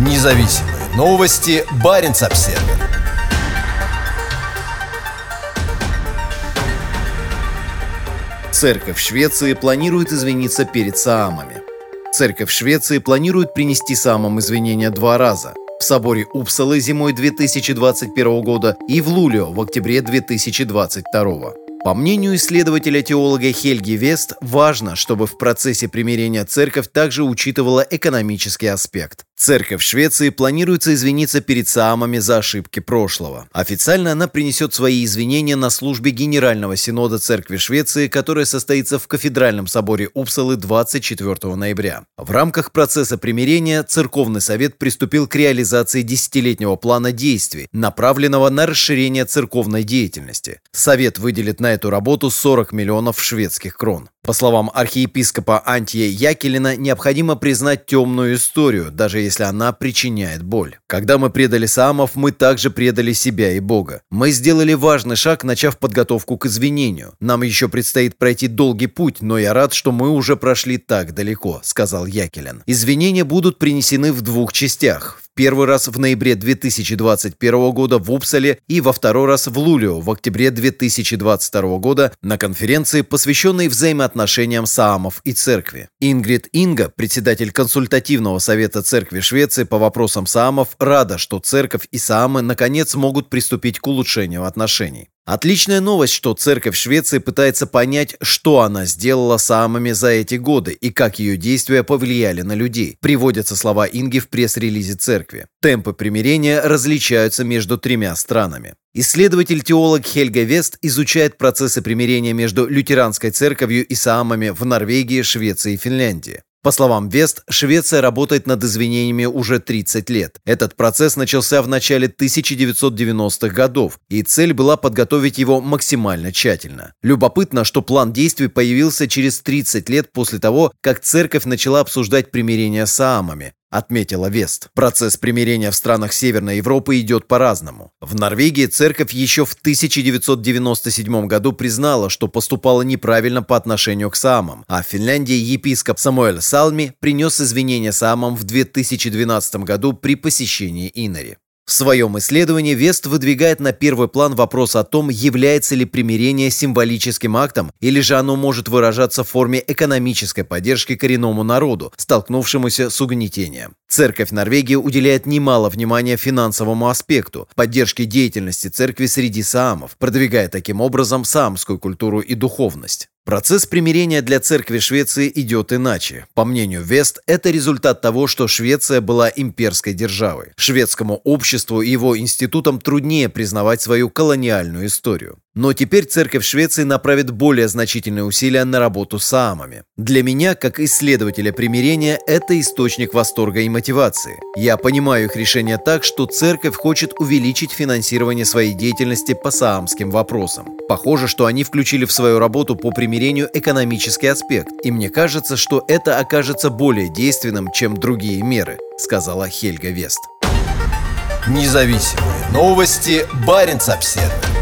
Независимые новости. Барин обсерва Церковь Швеции планирует извиниться перед Саамами. Церковь Швеции планирует принести Саамам извинения два раза – в соборе Упсалы зимой 2021 года и в Лулио в октябре 2022. По мнению исследователя-теолога Хельги Вест, важно, чтобы в процессе примирения церковь также учитывала экономический аспект. Церковь Швеции планируется извиниться перед Саамами за ошибки прошлого. Официально она принесет свои извинения на службе Генерального Синода Церкви Швеции, которая состоится в Кафедральном соборе Упсалы 24 ноября. В рамках процесса примирения Церковный Совет приступил к реализации десятилетнего плана действий, направленного на расширение церковной деятельности. Совет выделит на эту работу 40 миллионов шведских крон. По словам архиепископа Антия Якелина, необходимо признать темную историю, даже если она причиняет боль. Когда мы предали Саамов, мы также предали себя и Бога. Мы сделали важный шаг, начав подготовку к извинению. Нам еще предстоит пройти долгий путь, но я рад, что мы уже прошли так далеко, сказал Якелин. Извинения будут принесены в двух частях первый раз в ноябре 2021 года в Упсале и во второй раз в Лулио в октябре 2022 года на конференции, посвященной взаимоотношениям Саамов и церкви. Ингрид Инга, председатель консультативного совета церкви Швеции по вопросам Саамов, рада, что церковь и Саамы наконец могут приступить к улучшению отношений. Отличная новость, что церковь Швеции пытается понять, что она сделала самыми за эти годы и как ее действия повлияли на людей, приводятся слова Инги в пресс-релизе церкви. Темпы примирения различаются между тремя странами. Исследователь-теолог Хельга Вест изучает процессы примирения между лютеранской церковью и саамами в Норвегии, Швеции и Финляндии. По словам Вест, Швеция работает над извинениями уже 30 лет. Этот процесс начался в начале 1990-х годов, и цель была подготовить его максимально тщательно. Любопытно, что план действий появился через 30 лет после того, как церковь начала обсуждать примирение с Саамами, отметила Вест. Процесс примирения в странах Северной Европы идет по-разному. В Норвегии церковь еще в 1997 году признала, что поступала неправильно по отношению к саамам, а в Финляндии епископ Самуэль Салми принес извинения саамам в 2012 году при посещении Инари. В своем исследовании Вест выдвигает на первый план вопрос о том, является ли примирение символическим актом или же оно может выражаться в форме экономической поддержки коренному народу, столкнувшемуся с угнетением. Церковь Норвегии уделяет немало внимания финансовому аспекту, поддержке деятельности церкви среди саамов, продвигая таким образом саамскую культуру и духовность. Процесс примирения для церкви Швеции идет иначе. По мнению Вест, это результат того, что Швеция была имперской державой. Шведскому обществу и его институтам труднее признавать свою колониальную историю. Но теперь церковь Швеции направит более значительные усилия на работу с саамами. Для меня, как исследователя примирения, это источник восторга и мотивации. Я понимаю их решение так, что церковь хочет увеличить финансирование своей деятельности по саамским вопросам. Похоже, что они включили в свою работу по примирению экономический аспект, и мне кажется, что это окажется более действенным, чем другие меры, сказала Хельга Вест. Независимые новости. Барин обседный.